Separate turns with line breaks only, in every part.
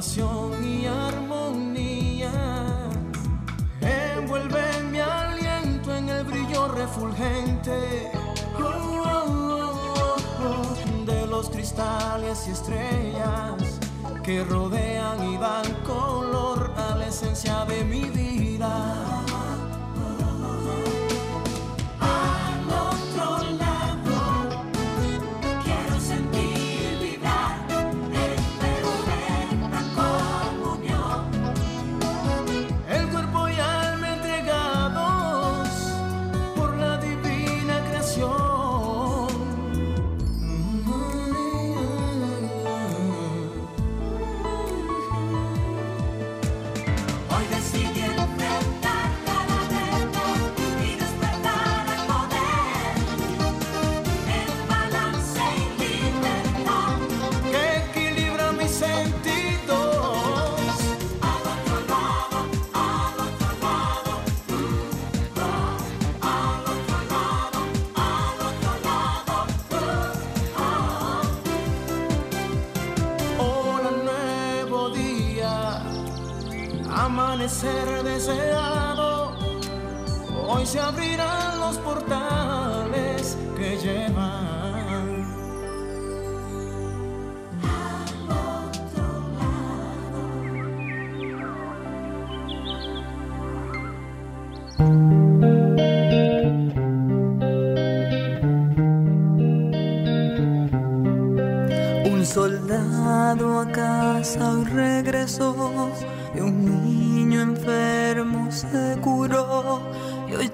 y armonía. Envuelve mi aliento en el brillo refulgente oh, oh, oh, de los cristales y estrellas que rodean y dan color a la esencia de mi vida.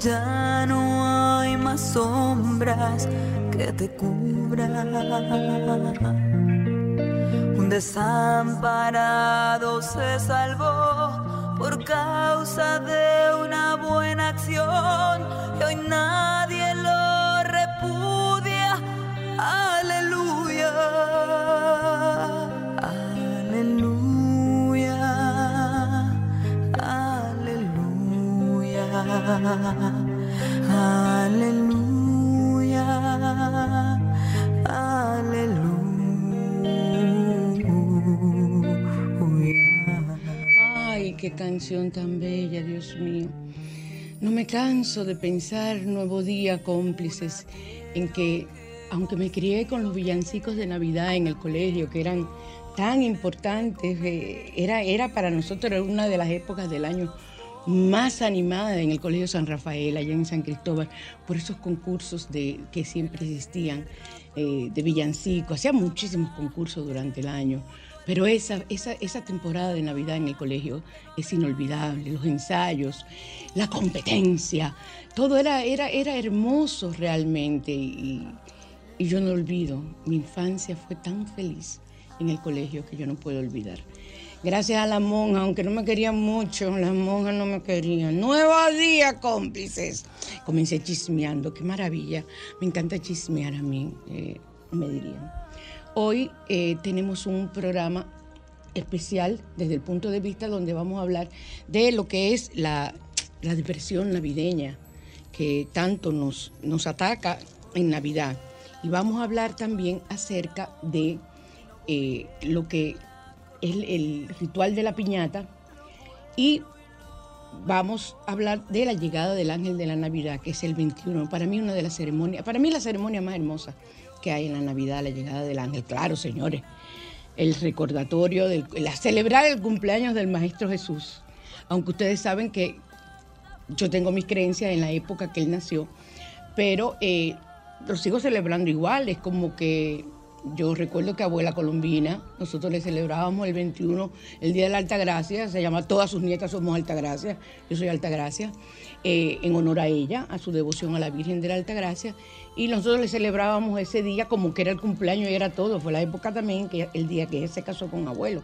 Ya no hay más sombras que te cubran. Un desamparado se salvó por causa de Aleluya, aleluya.
Ay, qué canción tan bella, Dios mío. No me canso de pensar, nuevo día, cómplices, en que, aunque me crié con los villancicos de Navidad en el colegio, que eran tan importantes, eh, era, era para nosotros una de las épocas del año más animada en el Colegio San Rafael, allá en San Cristóbal, por esos concursos de, que siempre existían eh, de villancico. Hacía muchísimos concursos durante el año, pero esa, esa, esa, temporada de Navidad en el colegio es inolvidable. Los ensayos, la competencia, todo era, era, era hermoso realmente y, y yo no olvido. Mi infancia fue tan feliz en el colegio que yo no puedo olvidar. Gracias a la monja, aunque no me querían mucho, las monjas no me querían. Nuevo día, cómplices. Comencé chismeando, qué maravilla. Me encanta chismear a mí, eh, me dirían. Hoy eh, tenemos un programa especial desde el punto de vista donde vamos a hablar de lo que es la, la depresión navideña que tanto nos, nos ataca en Navidad. Y vamos a hablar también acerca de eh, lo que el, ritual de la piñata y vamos a hablar de la llegada del ángel de la Navidad, que es el 21. Para mí una de las ceremonias, para mí la ceremonia más hermosa que hay en la Navidad, la llegada del ángel. Claro, señores, el recordatorio, de celebrar el cumpleaños del Maestro Jesús. Aunque ustedes saben que yo tengo mis creencias en la época que él nació, pero eh, lo sigo celebrando igual, es como que yo recuerdo que abuela Colombina, nosotros le celebrábamos el 21, el Día de la Alta Gracia, se llama Todas sus nietas somos Alta Gracia, yo soy Alta Gracia, eh, en honor a ella, a su devoción a la Virgen de la Alta Gracia, y nosotros le celebrábamos ese día como que era el cumpleaños y era todo, fue la época también, que el día que ella se casó con abuelo.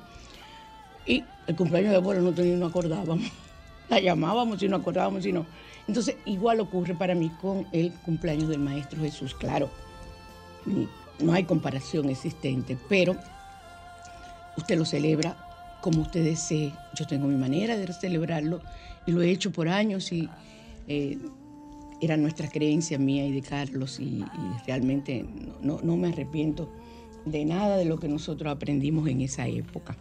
Y el cumpleaños de abuelo no, no acordábamos, la llamábamos y no acordábamos, sino... Entonces, igual ocurre para mí con el cumpleaños del Maestro Jesús, claro no hay comparación existente, pero usted lo celebra como usted desee. Yo tengo mi manera de celebrarlo y lo he hecho por años y eh, era nuestra creencia mía y de Carlos y, realmente no, me arrepiento de nada de lo que nosotros aprendimos en esa época.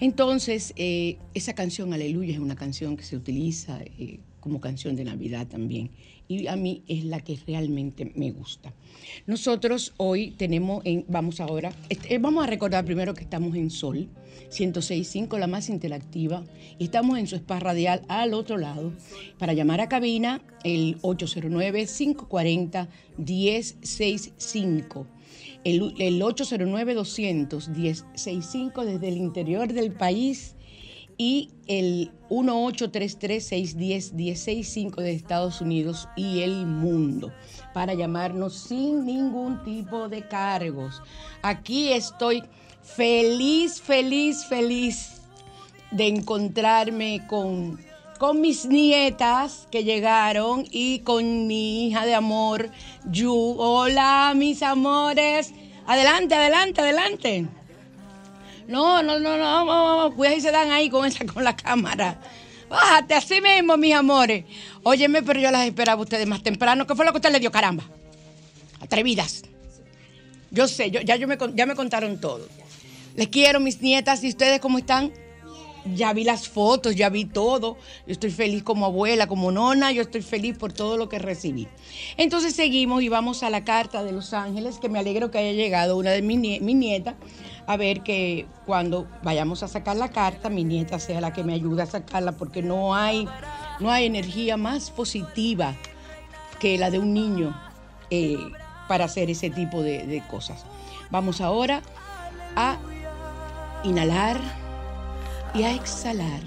Entonces, eh, esa canción, Aleluya, es una canción que se utiliza eh, como canción de Navidad también. Y a mí es la que realmente me gusta. Nosotros hoy tenemos, en, vamos ahora, eh, vamos a recordar primero que estamos en Sol 106.5, la más interactiva, y estamos en su spa radial al otro lado. Para llamar a cabina, el 809-540-1065 el, el 809-200-1065 desde el interior del país y el 1833-610-1065 de Estados Unidos y el mundo para llamarnos sin ningún tipo de cargos. Aquí estoy feliz, feliz, feliz de encontrarme con con mis nietas que llegaron y con mi hija de amor, Yu. Hola, mis amores. Adelante, adelante, adelante. No, no, no, no, no, cuidado y se dan ahí con esa, con la cámara. Bájate, así mismo, mis amores. Óyeme, pero yo las esperaba a ustedes más temprano. ¿Qué fue lo que usted le dio, caramba? Atrevidas. Yo sé, yo, ya, yo me, ya me contaron todo. Les quiero, mis nietas. ¿Y ustedes cómo están? Ya vi las fotos, ya vi todo. Yo estoy feliz como abuela, como nona, yo estoy feliz por todo lo que recibí. Entonces seguimos y vamos a la carta de Los Ángeles, que me alegro que haya llegado una de mis nietas, a ver que cuando vayamos a sacar la carta, mi nieta sea la que me ayude a sacarla, porque no hay, no hay energía más positiva que la de un niño eh, para hacer ese tipo de cosas. Vamos ahora a inhalar y a exhalar.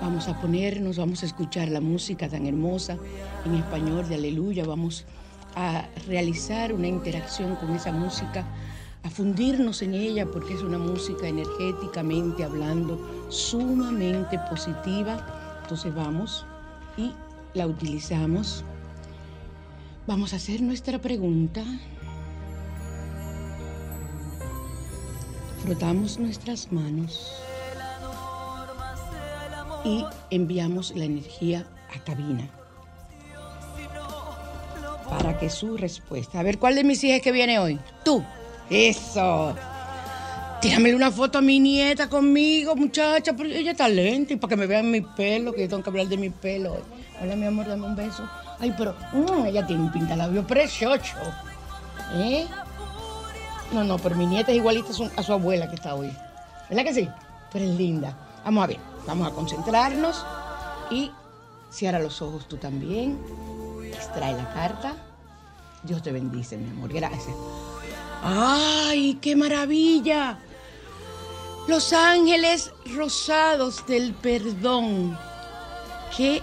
Vamos a ponernos, vamos a escuchar la música tan hermosa en español de Aleluya, vamos a realizar una interacción con esa música, a fundirnos en ella porque es una música energéticamente hablando sumamente positiva. Entonces vamos y la utilizamos. Vamos a hacer nuestra pregunta. Frotamos nuestras manos y enviamos la energía a cabina para que su respuesta. A ver, ¿cuál de mis hijas que viene hoy? Tú. Eso. Tírame una foto a mi nieta conmigo, muchacha, porque ella está lenta y para que me vean mi pelo, que yo tengo que hablar de mi pelo hoy. Hola, mi amor, dame un beso. Ay, pero mm, ella tiene un pintalabio precioso. ¿Eh? No, no, pero mi nieta es igualita a su, abuela que está hoy. ¿Verdad que sí? Pero es linda. Vamos a ver, vamos a concentrarnos y cierra los ojos tú también. Extrae la carta. Dios te bendice, mi amor. Gracias. ¡Ay, qué maravilla! Los ángeles rosados del perdón. ¡Qué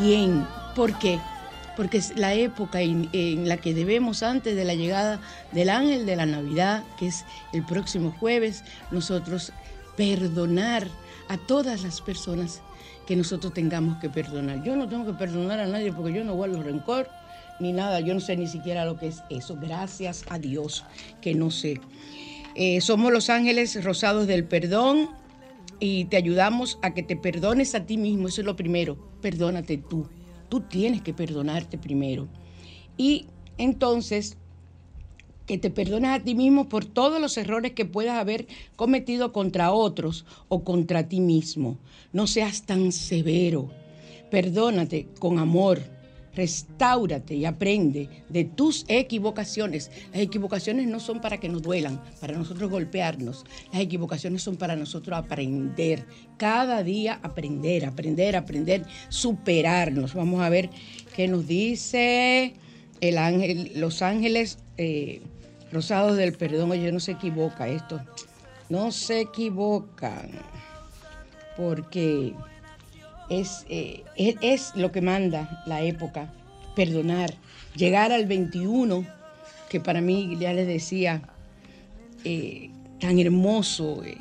bien! ¿Por qué? Porque es la época en, la que debemos, antes de la llegada del ángel de la Navidad, que es el próximo jueves, nosotros perdonar a todas las personas que nosotros tengamos que perdonar. Yo no tengo que perdonar a nadie porque yo no guardo rencor ni nada, yo no sé ni siquiera lo que es eso, gracias a Dios que no sé. Eh, somos los ángeles rosados del perdón y te ayudamos a que te perdones a ti mismo, eso es lo primero, perdónate tú tú tienes que perdonarte primero. Y entonces, que te perdones a ti mismo por todos los errores que puedas haber cometido contra otros o contra ti mismo. No seas tan severo. Perdónate con amor Restáurate y aprende de tus equivocaciones. Las equivocaciones no son para que nos duelan, para nosotros golpearnos. Las equivocaciones son para nosotros aprender. Cada día aprender, aprender, aprender, superarnos. Vamos a ver qué nos dice el ángel, los ángeles eh, rosados del perdón. Oye, no se equivoca esto. No se equivocan. Porque eh, es, es, lo que manda la época, perdonar, llegar al 21, que para mí ya les decía, eh, tan hermoso, eh,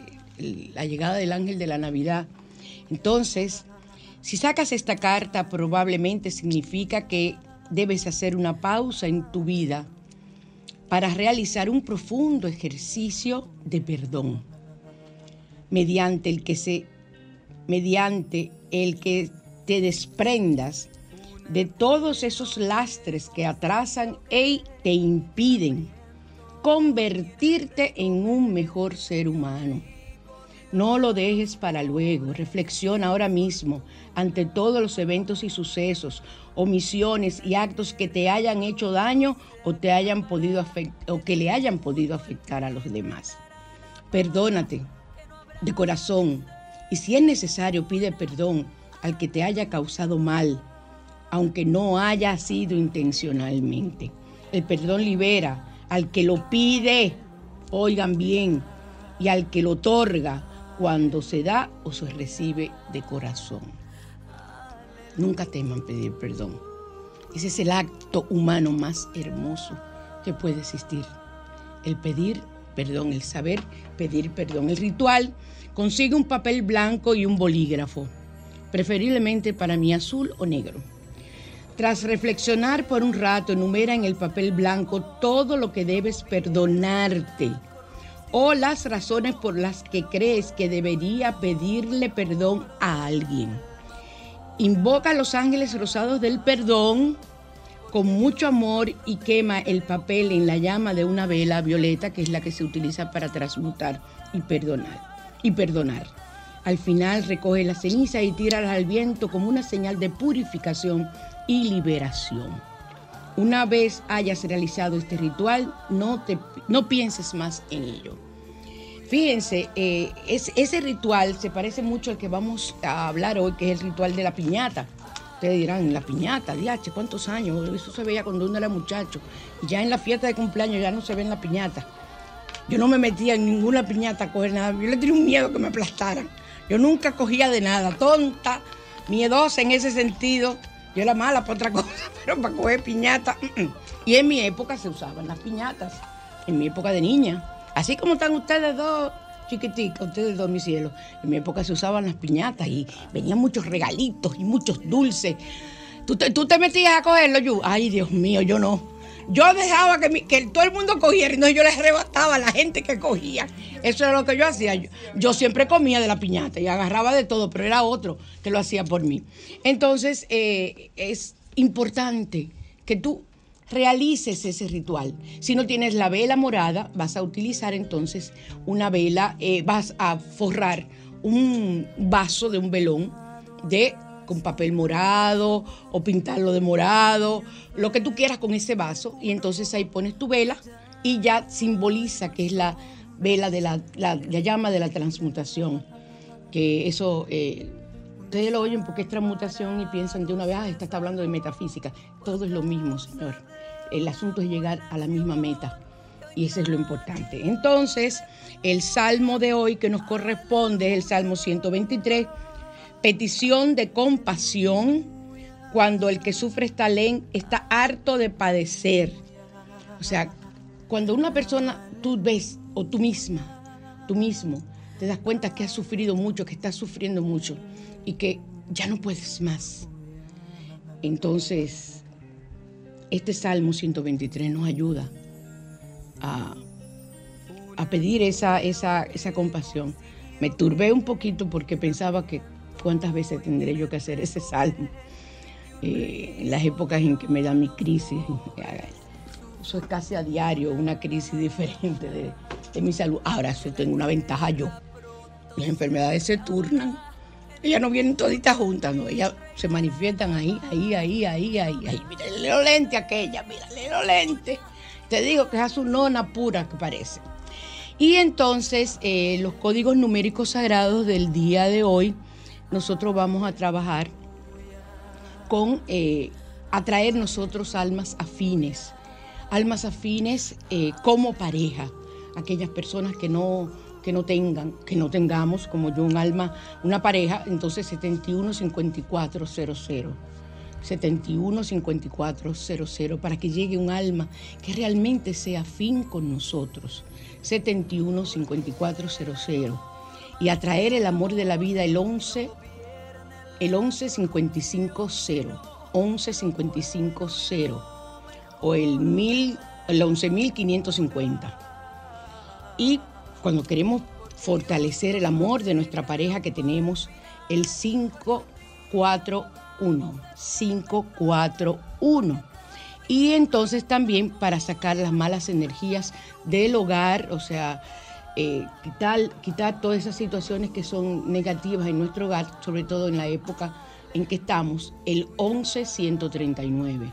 la llegada del ángel de la Navidad. Entonces, si sacas esta carta, probablemente significa que debes hacer una pausa en tu vida para realizar un profundo ejercicio de perdón, mediante el que se mediante el que te desprendas de todos esos lastres que atrasan y te impiden convertirte en un mejor ser humano. No lo dejes para luego, reflexiona ahora mismo ante todos los eventos y sucesos, omisiones y actos que te hayan hecho daño o, te hayan podido o que le hayan podido afectar a los demás. Perdónate de corazón y si es necesario pide perdón al que te haya causado mal, aunque no haya sido intencionalmente. El perdón libera al que lo pide, oigan bien, y al que lo otorga cuando se da o se recibe de corazón. Nunca teman pedir perdón. Ese es el acto humano más hermoso que puede existir. El pedir perdón, el saber pedir perdón. El ritual consigue un papel blanco y un bolígrafo, preferiblemente para mí azul o negro. Tras reflexionar por un rato, enumera en el papel blanco todo lo que debes perdonarte o las razones por las que crees que debería pedirle perdón a alguien. Invoca a los ángeles rosados del perdón con mucho amor y quema el papel en la llama de una vela violeta que es la que se utiliza para transmutar y perdonar. Y perdonar. Al final recoge la ceniza y tírala al viento como una señal de purificación y liberación. Una vez hayas realizado este ritual, no, te, no pienses más en ello. Fíjense, eh, ese ritual se parece mucho al que vamos a hablar hoy, que es el ritual de la piñata. Ustedes dirán, la piñata, diache, ¿cuántos años? Eso se veía cuando uno era muchacho. Y ya en la fiesta de cumpleaños ya no se ve en la piñata. Yo no me metía en ninguna piñata a coger nada. Yo le tenía un miedo que me aplastaran. Yo nunca cogía de nada, tonta, miedosa en ese sentido. Yo era mala para otra cosa, pero para coger piñata. Y en mi época se usaban las piñatas, en mi época de niña. Así como están ustedes dos chiquiticos, ustedes dos, mis cielos. En mi época se usaban las piñatas y venían muchos regalitos y muchos dulces. ¿Tú te, tú te metías a cogerlo, yo? Ay, Dios mío, yo no. Yo dejaba que, que todo el mundo cogiera y no, yo les arrebataba a la gente que cogía. Eso era lo que yo hacía. Yo, siempre comía de la piñata y agarraba de todo, pero era otro que lo hacía por mí. Entonces, eh, es importante que tú realices ese ritual. Si no tienes la vela morada, vas a utilizar entonces una vela, eh, vas a forrar un vaso de un velón de con papel morado o pintarlo de morado, lo que tú quieras con ese vaso. Y entonces ahí pones tu vela y ya simboliza que es la vela de la, llama de la transmutación. Que eso, eh, ustedes lo oyen porque es transmutación y piensan de una vez, ah, esta está hablando de metafísica. Todo es lo mismo, Señor. El asunto es llegar a la misma meta. Y eso es lo importante. Entonces, el salmo de hoy que nos corresponde es el Salmo 123 petición de compasión cuando el que sufre está, está harto de padecer. O sea, cuando una persona, tú ves, o tú misma, tú mismo, te das cuenta que has sufrido mucho, que estás sufriendo mucho y que ya no puedes más. Entonces, este Salmo 123 nos ayuda a, pedir esa, esa, esa compasión. Me turbé un poquito porque pensaba que cuántas veces tendré yo que hacer ese salmo. Eh, en las épocas en que me da mi crisis, eso es casi a diario, una crisis diferente de, mi salud. Ahora sí tengo una ventaja yo. Las enfermedades se turnan. Ellas no vienen toditas juntas, no. Ellas se manifiestan ahí, ahí, ahí, ahí, ahí, ahí. El lente aquella, mira el lente. Te digo que es su nona pura que parece. Y entonces eh, los códigos numéricos sagrados del día de hoy nosotros vamos a trabajar con eh, atraer nosotros almas afines, almas afines eh, como pareja, aquellas personas que no, que no tengan, que no tengamos como yo un alma, una pareja, entonces 715400. 715400 para que llegue un alma que realmente sea afín con nosotros. 715400 y atraer el amor de la vida el 11 el 11550 11550 o el mil el 11550 y cuando queremos fortalecer el amor de nuestra pareja que tenemos el 541 541 y entonces también para sacar las malas energías del hogar, o sea, eh, quitar, todas esas situaciones que son negativas en nuestro hogar, sobre todo en la época en que estamos, el 11139.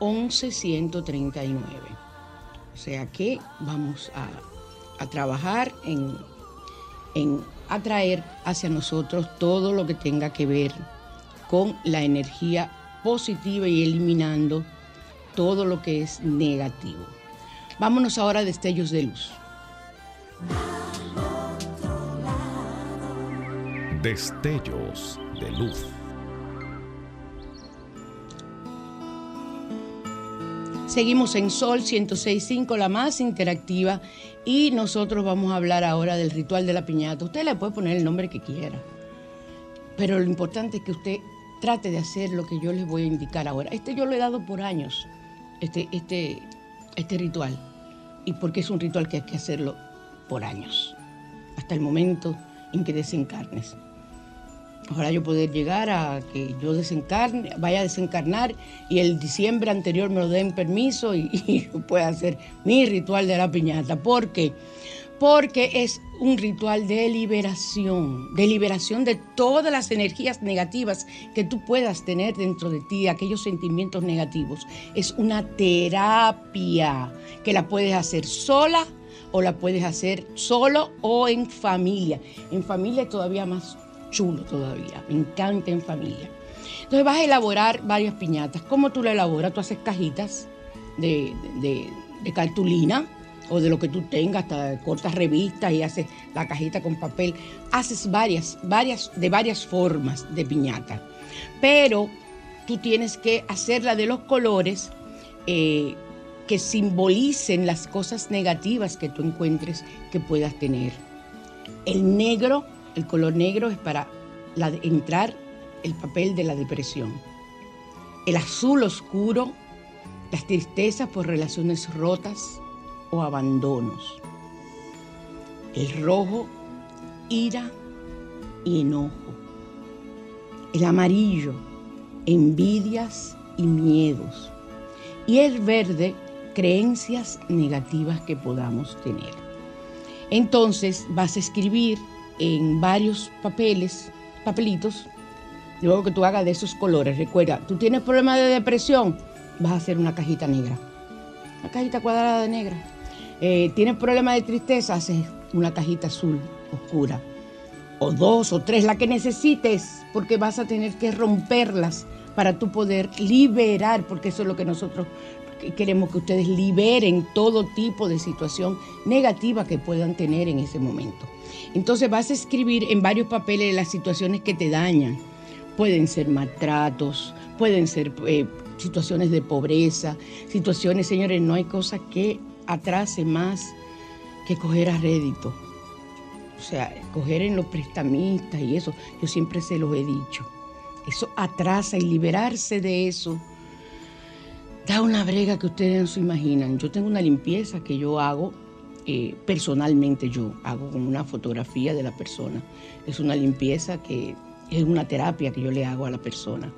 11139. O sea que vamos a, trabajar en, en atraer hacia nosotros todo lo que tenga que ver con la energía positiva y eliminando todo lo que es negativo. Vámonos ahora a destellos de luz.
Destellos de luz.
Seguimos en Sol 106.5, la más interactiva, y nosotros vamos a hablar ahora del ritual de la piñata. Usted le puede poner el nombre que quiera, pero lo importante es que usted trate de hacer lo que yo les voy a indicar ahora. Este yo lo he dado por años, este, este, este ritual, y porque es un ritual que hay que hacerlo por años, hasta el momento en que desencarnes. Ojalá yo poder llegar a que yo desencarne, vaya a desencarnar y el diciembre anterior me lo den permiso y, pueda hacer mi ritual de la piñata. ¿Por qué? Porque es un ritual de liberación, de liberación de todas las energías negativas que tú puedas tener dentro de ti, aquellos sentimientos negativos. Es una terapia que la puedes hacer sola o la puedes hacer solo o en familia. En familia es todavía más chulo todavía. Me encanta en familia. Entonces vas a elaborar varias piñatas. ¿Cómo tú la elaboras? Tú haces cajitas de, cartulina o de lo que tú tengas, hasta cortas revistas y haces la cajita con papel. Haces varias, varias, de varias formas de piñata. Pero tú tienes que hacerla de los colores eh, que simbolicen las cosas negativas que tú encuentres que puedas tener. El negro el color negro es para entrar el papel de la depresión. El azul oscuro, las tristezas por relaciones rotas o abandonos. El rojo, ira y enojo. El amarillo, envidias y miedos. Y el verde, creencias negativas que podamos tener. Entonces vas a escribir en varios papeles, papelitos, luego que tú hagas de esos colores. Recuerda, tú tienes problemas de depresión, vas a hacer una cajita negra, una cajita cuadrada de negra. Eh, tienes problemas de tristeza, haces una cajita azul oscura, o dos o tres, la que necesites, porque vas a tener que romperlas para tú poder liberar, porque eso es lo que nosotros queremos que ustedes liberen todo tipo de situación negativa que puedan tener en ese momento. Entonces vas a escribir en varios papeles las situaciones que te dañan. Pueden ser maltratos, pueden ser eh, situaciones de pobreza, situaciones, señores, no hay cosa que atrase más que coger a rédito. O sea, coger en los prestamistas y eso, yo siempre se los he dicho. Eso atrasa y liberarse de eso da una brega que ustedes no se imaginan. Yo tengo una limpieza que yo hago eh, personalmente yo hago como una fotografía de la persona. Es una limpieza que es una terapia que yo le hago a la persona.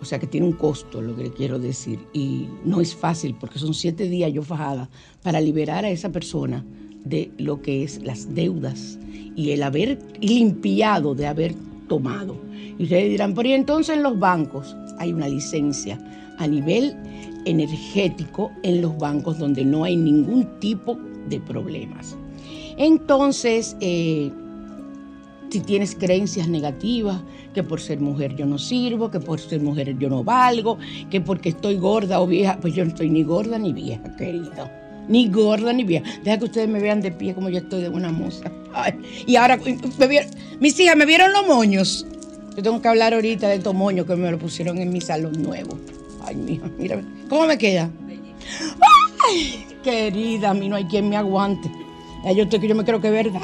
O sea que tiene un costo, lo que le quiero decir. Y no es fácil porque son siete días yo fajada para liberar a esa persona de lo que es las deudas y el haber limpiado de haber tomado. Y ustedes dirán, pero ¿y entonces en los bancos hay una licencia a nivel energético en los bancos donde no hay ningún tipo de problemas. Entonces, eh, si tienes creencias negativas, que por ser mujer yo no sirvo, que por ser mujer yo no valgo, que porque estoy gorda o vieja, pues yo no estoy ni gorda ni vieja, querido. Ni gorda ni vieja. Deja que ustedes me vean de pie como yo estoy de una moza. y ahora, mis hijas, ¿me vieron los moños? Yo tengo que hablar ahorita de estos moños que me lo pusieron en mi salón nuevo. Ay, mija, mira, ¿cómo me queda? Ay, querida, a mí no hay quien me aguante. yo estoy que yo me creo que es verdad.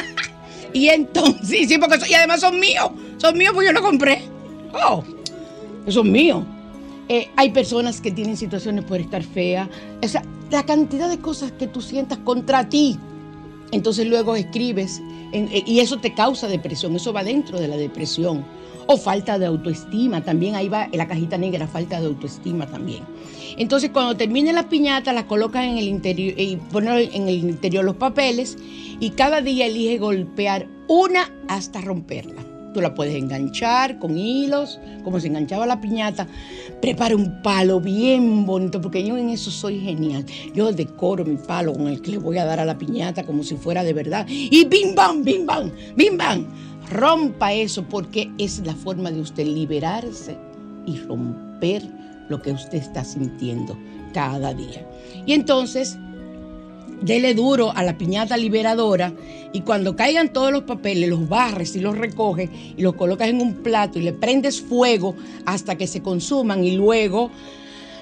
y entonces, sí, porque y además son míos. Son míos porque yo los compré. Oh, son míos. Eh, hay personas que tienen situaciones por estar feas. O sea, la cantidad de cosas que tú sientas contra ti. Entonces luego escribes eh, y eso te causa depresión. Eso va dentro de la depresión O falta de autoestima, también ahí va en la cajita negra, falta de autoestima también. Entonces cuando termine la piñata la colocas en el interior y pones en el interior los papeles y cada día elige golpear una hasta romperla. Tú la puedes enganchar con hilos, como se enganchaba la piñata. Prepara un palo bien bonito, porque yo en eso soy genial. Yo decoro mi palo con el que le voy a dar a la piñata como si fuera de verdad. Y bim bam, bim bam, bim bam. Rompa eso porque es la forma de usted liberarse y romper lo que usted está sintiendo cada día. Y entonces dele duro a la piñata liberadora y cuando caigan todos los papeles, los barres y los recoges y los colocas en un plato y le prendes fuego hasta que se consuman y luego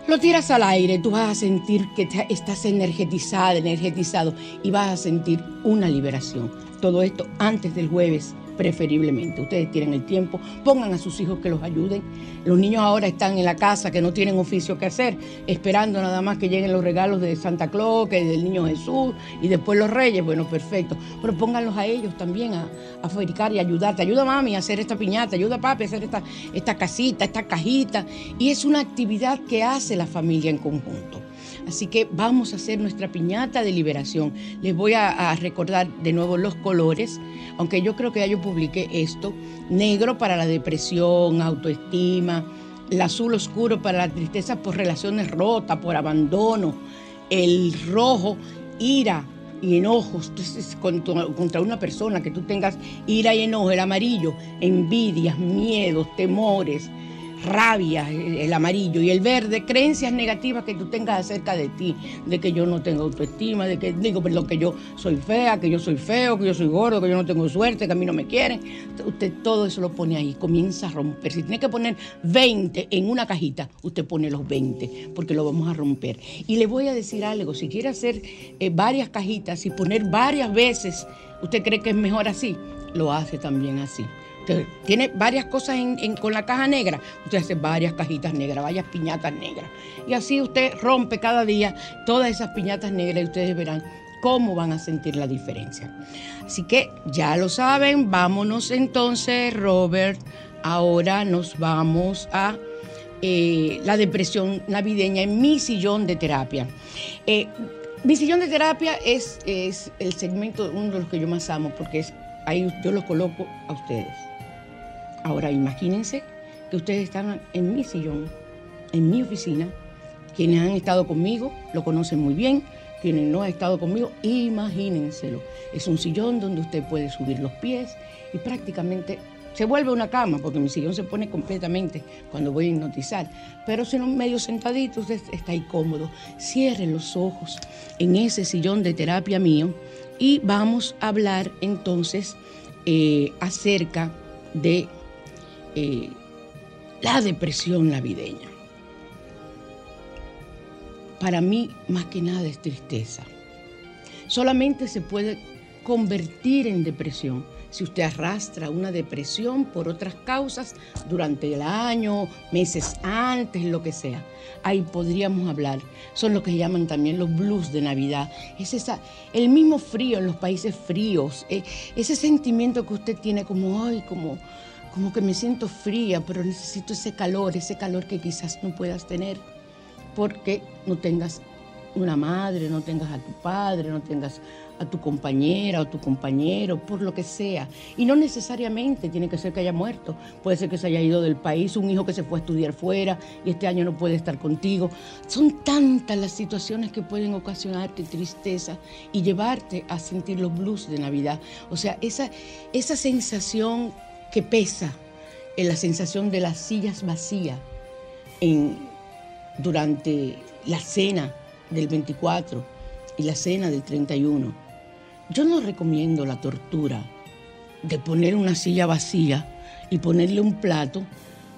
lo tiras al aire, tú vas a sentir que estás energetizada, energetizado y vas a sentir una liberación. Todo esto antes del jueves preferiblemente. Ustedes tienen el tiempo, pongan a sus hijos que los ayuden. Los niños ahora están en la casa que no tienen oficio que hacer, esperando nada más que lleguen los regalos de Santa Claus, que del Niño Jesús y después los Reyes. Bueno, perfecto. Pero pónganlos a ellos también a, fabricar y ayudarte. Ayuda a mami a hacer esta piñata, ayuda a papi a hacer esta, esta casita, esta cajita. Y es una actividad que hace la familia en conjunto. Así que vamos a hacer nuestra piñata de liberación. Les voy a, recordar de nuevo los colores, aunque yo creo que ya yo publiqué esto. Negro para la depresión, autoestima, el azul oscuro para la tristeza por relaciones rotas, por abandono, el rojo, ira, y enojos contra una persona, que tú tengas ira y enojo, el amarillo, envidias, miedos, temores, rabia, el amarillo y el verde, creencias negativas que tú tengas acerca de ti, de que yo no tengo autoestima, de que digo, perdón, que yo soy fea, que yo soy feo, que yo soy gordo, que yo no tengo suerte, que a mí no me quieren. Usted todo eso lo pone ahí, comienza a romper. Si tiene que poner 20 en una cajita, usted pone los 20, porque lo vamos a romper. Y le voy a decir algo, si quiere hacer eh, varias cajitas y poner varias veces, ¿usted cree que es mejor así? Lo hace también así tiene varias cosas con la caja negra, usted hace varias cajitas negras, varias piñatas negras. Y así usted rompe cada día todas esas piñatas negras y ustedes verán cómo van a sentir la diferencia. Así que ya lo saben, vámonos entonces, Robert. Ahora nos vamos a eh, la depresión navideña en mi sillón de terapia. Eh, mi sillón de terapia es, es el segmento, uno de los que yo más amo, porque es, ahí yo lo coloco a ustedes. Ahora imagínense que ustedes están en mi sillón, en mi oficina. Quienes han estado conmigo lo conocen muy bien. Quienes no han estado conmigo, imagínenselo. Es un sillón donde usted puede subir los pies y prácticamente se vuelve una cama, porque mi sillón se pone completamente cuando voy a hipnotizar. Pero si no, medio sentadito, usted está ahí cómodo. Cierre los ojos en ese sillón de terapia mío y vamos a hablar entonces eh, acerca de eh, la depresión navideña. Para mí, más que nada, es tristeza. Solamente se puede convertir en depresión si usted arrastra una depresión por otras causas durante el año, meses antes, lo que sea. Ahí podríamos hablar. Son lo que llaman también los blues de Navidad. Es esa, el mismo frío en los países fríos, eh, ese sentimiento que usted tiene como, ay, como, como que me siento fría, pero necesito ese calor, ese calor que quizás no puedas tener porque no tengas una madre, no tengas a tu padre, no tengas a tu compañera o tu compañero, por lo que sea. Y no necesariamente tiene que ser que haya muerto, puede ser que se haya ido del país, un hijo que se fue a estudiar fuera y este año no puede estar contigo. Son tantas las situaciones que pueden ocasionarte tristeza y llevarte a sentir los blues de Navidad. O sea, esa, esa sensación que pesa en la sensación de las sillas vacías en, durante la cena del 24 y la cena del 31. Yo no recomiendo la tortura de poner una silla vacía y ponerle un plato,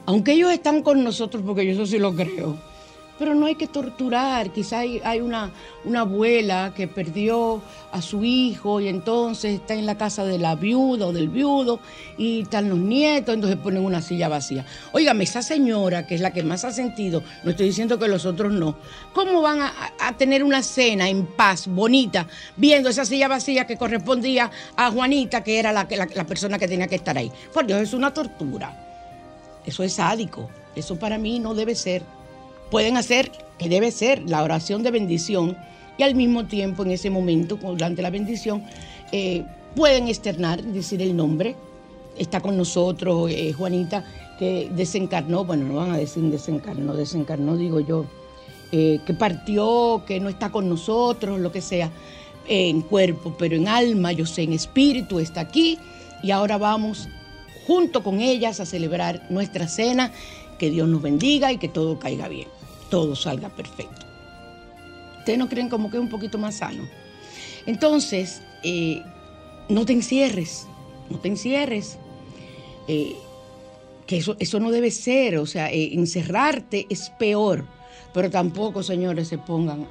aunque ellos están con nosotros, porque yo eso sí lo creo pero no hay que torturar. Quizá hay, una, una, abuela que perdió a su hijo y entonces está en la casa de la viuda o del viudo y están los nietos, entonces ponen una silla vacía. Óigame, esa señora, que es la que más ha sentido, no estoy diciendo que los otros no, ¿cómo van a, tener una cena en paz, bonita, viendo esa silla vacía que correspondía a Juanita, que era la, la persona que tenía que estar ahí? Por Dios, es una tortura. Eso es sádico. Eso para mí no debe ser. Pueden hacer, que debe ser, la oración de bendición y al mismo tiempo en ese momento, durante la bendición, eh, pueden externar, decir el nombre. Está con nosotros eh, Juanita, que desencarnó, bueno, no van a decir desencarnó, desencarnó, digo yo, eh, que partió, que no está con nosotros, lo que sea, en cuerpo, pero en alma, yo sé, en espíritu está aquí y ahora vamos junto con ellas a celebrar nuestra cena, que Dios nos bendiga y que todo caiga bien, todo salga perfecto. ¿Ustedes no creen como que es un poquito más sano? Entonces, eh, no te encierres, no te encierres. Eh, que eso, eso no debe ser, o sea, encerrarte es peor. Pero tampoco, señores, se pongan,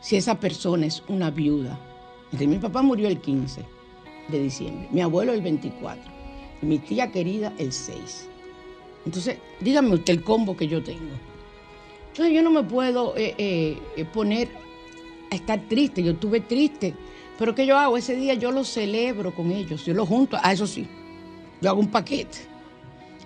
si esa persona es una viuda. mi papá murió el 15 de diciembre, mi abuelo el 24, y mi tía querida el 6. Entonces, dígame usted el combo que yo tengo. Entonces yo no me puedo eh, eh, eh, poner a estar triste, yo estuve triste, pero ¿qué yo hago? Ese día yo lo celebro con ellos, yo lo junto, a ah, eso sí, yo hago un paquete.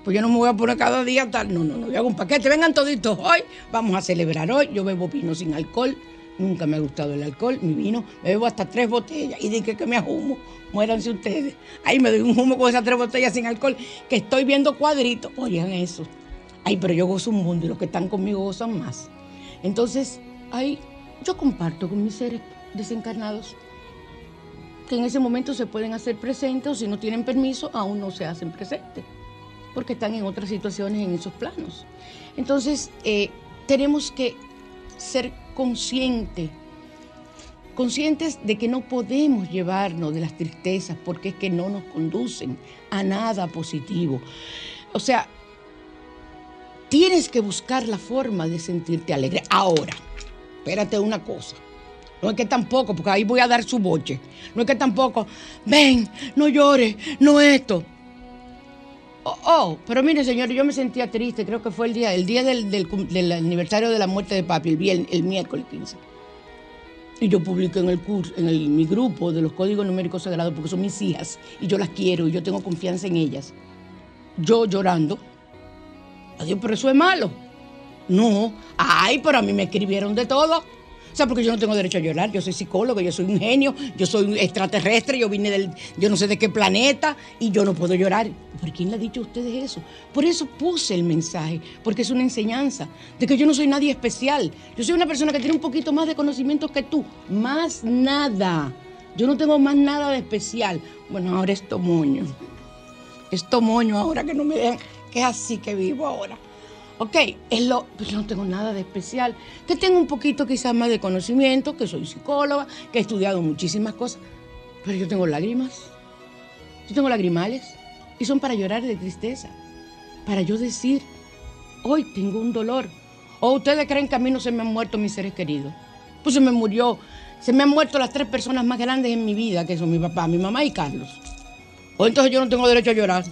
Pues yo no me voy a poner cada día tal. No, no, no, yo hago un paquete, vengan toditos hoy, vamos a celebrar hoy. Yo bebo vino sin alcohol, nunca me ha gustado el alcohol, mi vino, me bebo hasta tres botellas. Y dije que me ajumo, muéranse ustedes. Ahí me doy un humo con esas tres botellas sin alcohol, que estoy viendo cuadritos, oigan eso. Ay, pero yo gozo un mundo y los que están conmigo gozan más. Entonces, ahí yo comparto con mis seres desencarnados que en ese momento se pueden hacer presentes o si no tienen permiso, aún no se hacen presentes porque están en otras situaciones en esos planos. Entonces, eh, tenemos que ser conscientes, conscientes de que no podemos llevarnos de las tristezas porque es que no nos conducen a nada positivo. O sea, tienes que buscar la forma de sentirte alegre. Ahora, espérate una cosa. No es que tampoco, porque ahí voy a dar su boche. No es que tampoco, ven, no llores, no esto. Oh, oh, pero mire, señor, yo me sentía triste, creo que fue el día, el día del, aniversario de la muerte de papi, el, el miércoles 15. Y yo publiqué en el curso, en mi grupo de los códigos numéricos sagrados, porque son mis hijas, y yo las quiero, y yo tengo confianza en ellas. Yo llorando. Adiós, pero eso es malo. No, ay, pero a mí me escribieron de todo. O sea, porque yo no tengo derecho a llorar, yo soy psicólogo, yo soy un genio, yo soy extraterrestre, yo vine del, yo no sé de qué planeta y yo no puedo llorar. ¿Por quién le ha dicho a ustedes eso? Por eso puse el mensaje, porque es una enseñanza de que yo no soy nadie especial. Yo soy una persona que tiene un poquito más de conocimiento que tú, más nada. Yo no tengo más nada de especial. Bueno, ahora es moño. Es moño ahora que no me dejan, que es así que vivo ahora. Ok, es lo, pues no tengo nada de especial, que tengo un poquito quizás más de conocimiento, que soy psicóloga, que he estudiado muchísimas cosas, pero yo tengo lágrimas, yo tengo lagrimales, y son para llorar de tristeza, para yo decir, hoy tengo un dolor, o ustedes creen que a mí no se me han muerto mis seres queridos, pues se me murió, se me han muerto las tres personas más grandes en mi vida, que son mi papá, mi mamá y Carlos, o entonces yo no tengo derecho a llorar,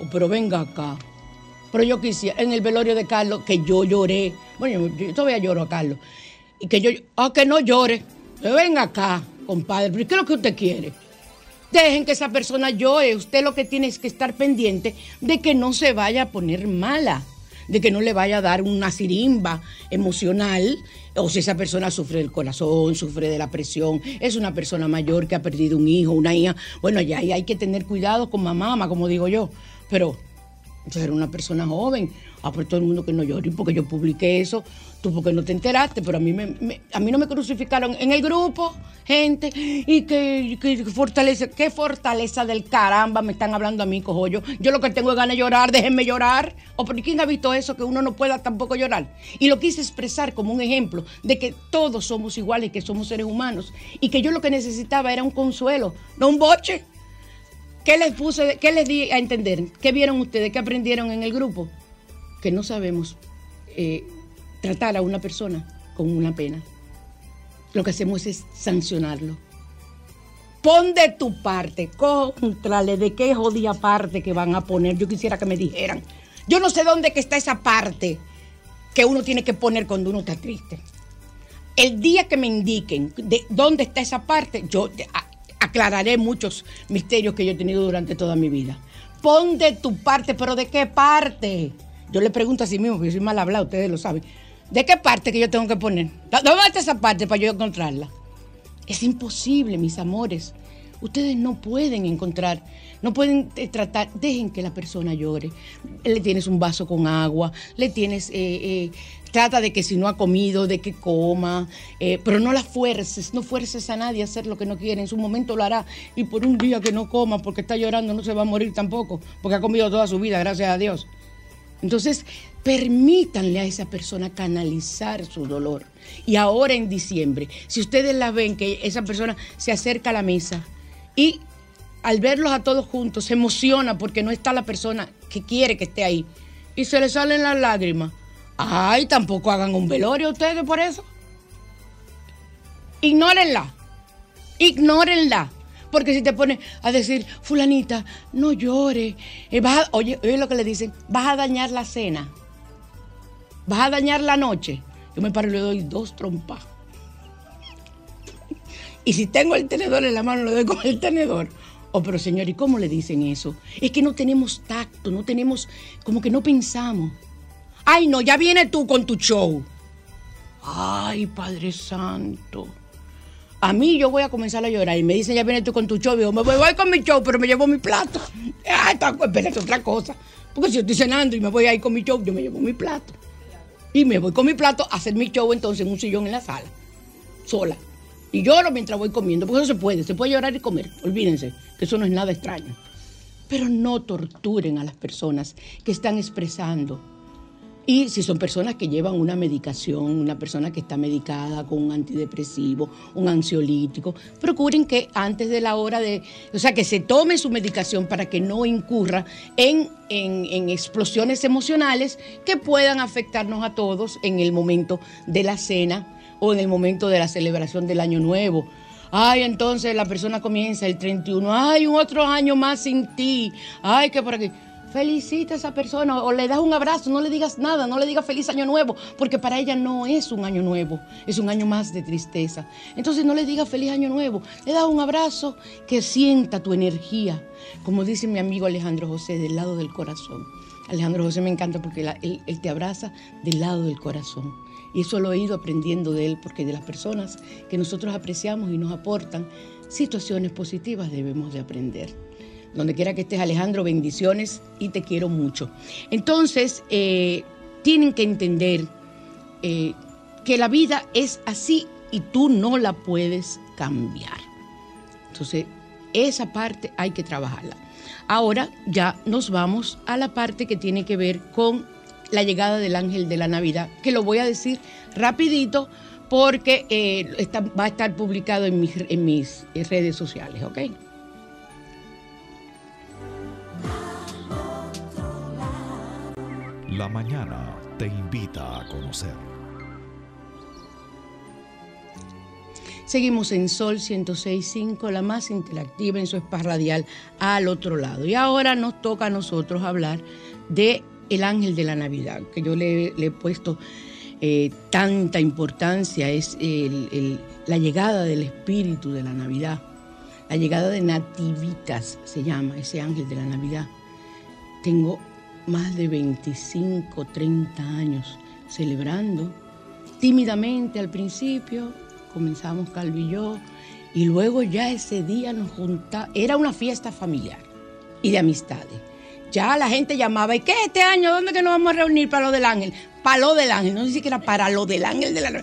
o pero venga acá. Pero yo quisiera, en el velorio de Carlos, que yo lloré. Bueno, yo, todavía lloro a Carlos. Y que yo, ah, que no llore. Venga acá, compadre. ¿Pero qué es lo que usted quiere? Dejen que esa persona llore. Usted lo que tiene es que estar pendiente de que no se vaya a poner mala, de que no le vaya a dar una sirimba emocional, o si esa persona sufre del corazón, sufre de la presión, es una persona mayor que ha perdido un hijo, una hija. Bueno, ya hay que tener cuidado con mamá, como digo yo. Pero yo era una persona joven. Ah, por todo el mundo que no llore porque yo publiqué eso, tú porque no te enteraste, pero a mí, me, a mí no me crucificaron en el grupo, gente, y que, fortaleza, qué fortaleza del caramba me están hablando a mí, cojollo. Yo lo que tengo es ganas de llorar, déjenme llorar. ¿O por quién ha visto eso, que uno no pueda tampoco llorar? Y lo quise expresar como un ejemplo de que todos somos iguales, que somos seres humanos, y que yo lo que necesitaba era un consuelo, no un boche. ¿Qué les puse, qué les di a entender? ¿Qué vieron ustedes? ¿Qué aprendieron en el grupo? Que no sabemos eh, tratar a una persona con una pena. Lo que hacemos es sancionarlo. Pon de tu parte, contrale de qué jodida parte que van a poner. Yo quisiera que me dijeran. Yo no sé dónde está esa parte que uno tiene que poner cuando uno está triste. El día que me indiquen de dónde está esa parte, yo aclararé muchos misterios que yo he tenido durante toda mi vida. pon de tu parte, pero ¿de qué parte? Yo le pregunto a sí mismo, porque soy mal hablado, ustedes lo saben. ¿De qué parte que yo tengo que poner? ¿Dónde está esa parte para yo encontrarla? Es imposible, mis amores. Ustedes no pueden encontrar, no pueden eh, tratar, dejen que la persona llore. Le tienes un vaso con agua, le tienes, eh, eh, trata de que si no ha comido, de que coma, pero no la fuerces, no fuerces a nadie a hacer lo que no quiere. En su momento lo hará y por un día que no coma porque está llorando no se va a morir tampoco, porque ha comido toda su vida, gracias a Dios. Entonces, permítanle a esa persona canalizar su dolor. Y ahora en diciembre, si ustedes la ven que esa persona se acerca a la mesa, y al verlos a todos juntos se emociona porque no está la persona que quiere que esté ahí. Y se le salen las lágrimas. Ay, tampoco hagan un velorio ustedes por eso. Ignórenla. Ignórenla. Porque si te pones a decir, fulanita, no llore. Eh, oye, oye lo que le dicen, vas a dañar la cena. Vas a dañar la noche. Yo me paro y le doy dos trompas. Y si tengo el tenedor en la mano, lo doy con el tenedor. Oh, pero señor, ¿y cómo le dicen eso? Es que no tenemos tacto, no tenemos, como que no pensamos. Ay, no, ya viene tú con tu show. Ay, Padre Santo. A mí yo voy a comenzar a llorar y me dicen, ya viene tú con tu show. Digo, me voy, con mi show, pero me llevo mi plato. Ah, espérate, otra cosa. Porque si yo estoy cenando y me voy ahí con mi show, yo me llevo mi plato. Y me voy con mi plato a hacer mi show entonces en un sillón en la sala, sola. Y lloro mientras voy comiendo, porque eso se puede, se puede llorar y comer, olvídense, que eso no es nada extraño. Pero no torturen a las personas que están expresando. Y si son personas que llevan una medicación, una persona que está medicada con un antidepresivo, un ansiolítico, procuren que antes de la hora de, o sea, que se tome su medicación para que no incurra en, en, explosiones emocionales que puedan afectarnos a todos en el momento de la cena o en el momento de la celebración del Año Nuevo. Ay, entonces la persona comienza el 31, ay, un otro año más sin ti, ay, que por aquí. Felicita a esa persona o le das un abrazo, no le digas nada, no le digas feliz año nuevo, porque para ella no es un año nuevo, es un año más de tristeza. Entonces no le digas feliz año nuevo, le das un abrazo que sienta tu energía, como dice mi amigo Alejandro José, del lado del corazón. Alejandro José me encanta porque él te abraza del lado del corazón. Y eso lo he ido aprendiendo de él, porque de las personas que nosotros apreciamos y nos aportan situaciones positivas debemos de aprender. Donde quiera que estés, Alejandro, bendiciones y te quiero mucho. Entonces, eh, tienen que entender eh, que la vida es así y tú no la puedes cambiar. Entonces, esa parte hay que trabajarla. Ahora ya nos vamos a la parte que tiene que ver con la llegada del ángel de la Navidad, que lo voy a decir rapidito porque eh, va a estar publicado en mis, en mis redes sociales, ¿ok?
La mañana te invita a conocer.
Seguimos en Sol 106.5, la más interactiva en su espacio radial al otro lado. Y ahora nos toca a nosotros hablar de el ángel de la Navidad, que yo le, he puesto eh, tanta importancia, es la llegada del espíritu de la Navidad, la llegada de Nativitas se llama ese ángel de la Navidad. Tengo más de 25, 30 años celebrando, tímidamente al principio, comenzamos Calvi y yo, y luego ya ese día nos juntamos, era una fiesta familiar y de amistades ya la gente llamaba, ¿y qué este año? ¿Dónde que nos vamos a reunir para lo del ángel? Para lo del ángel, no ni siquiera para lo del ángel de la no.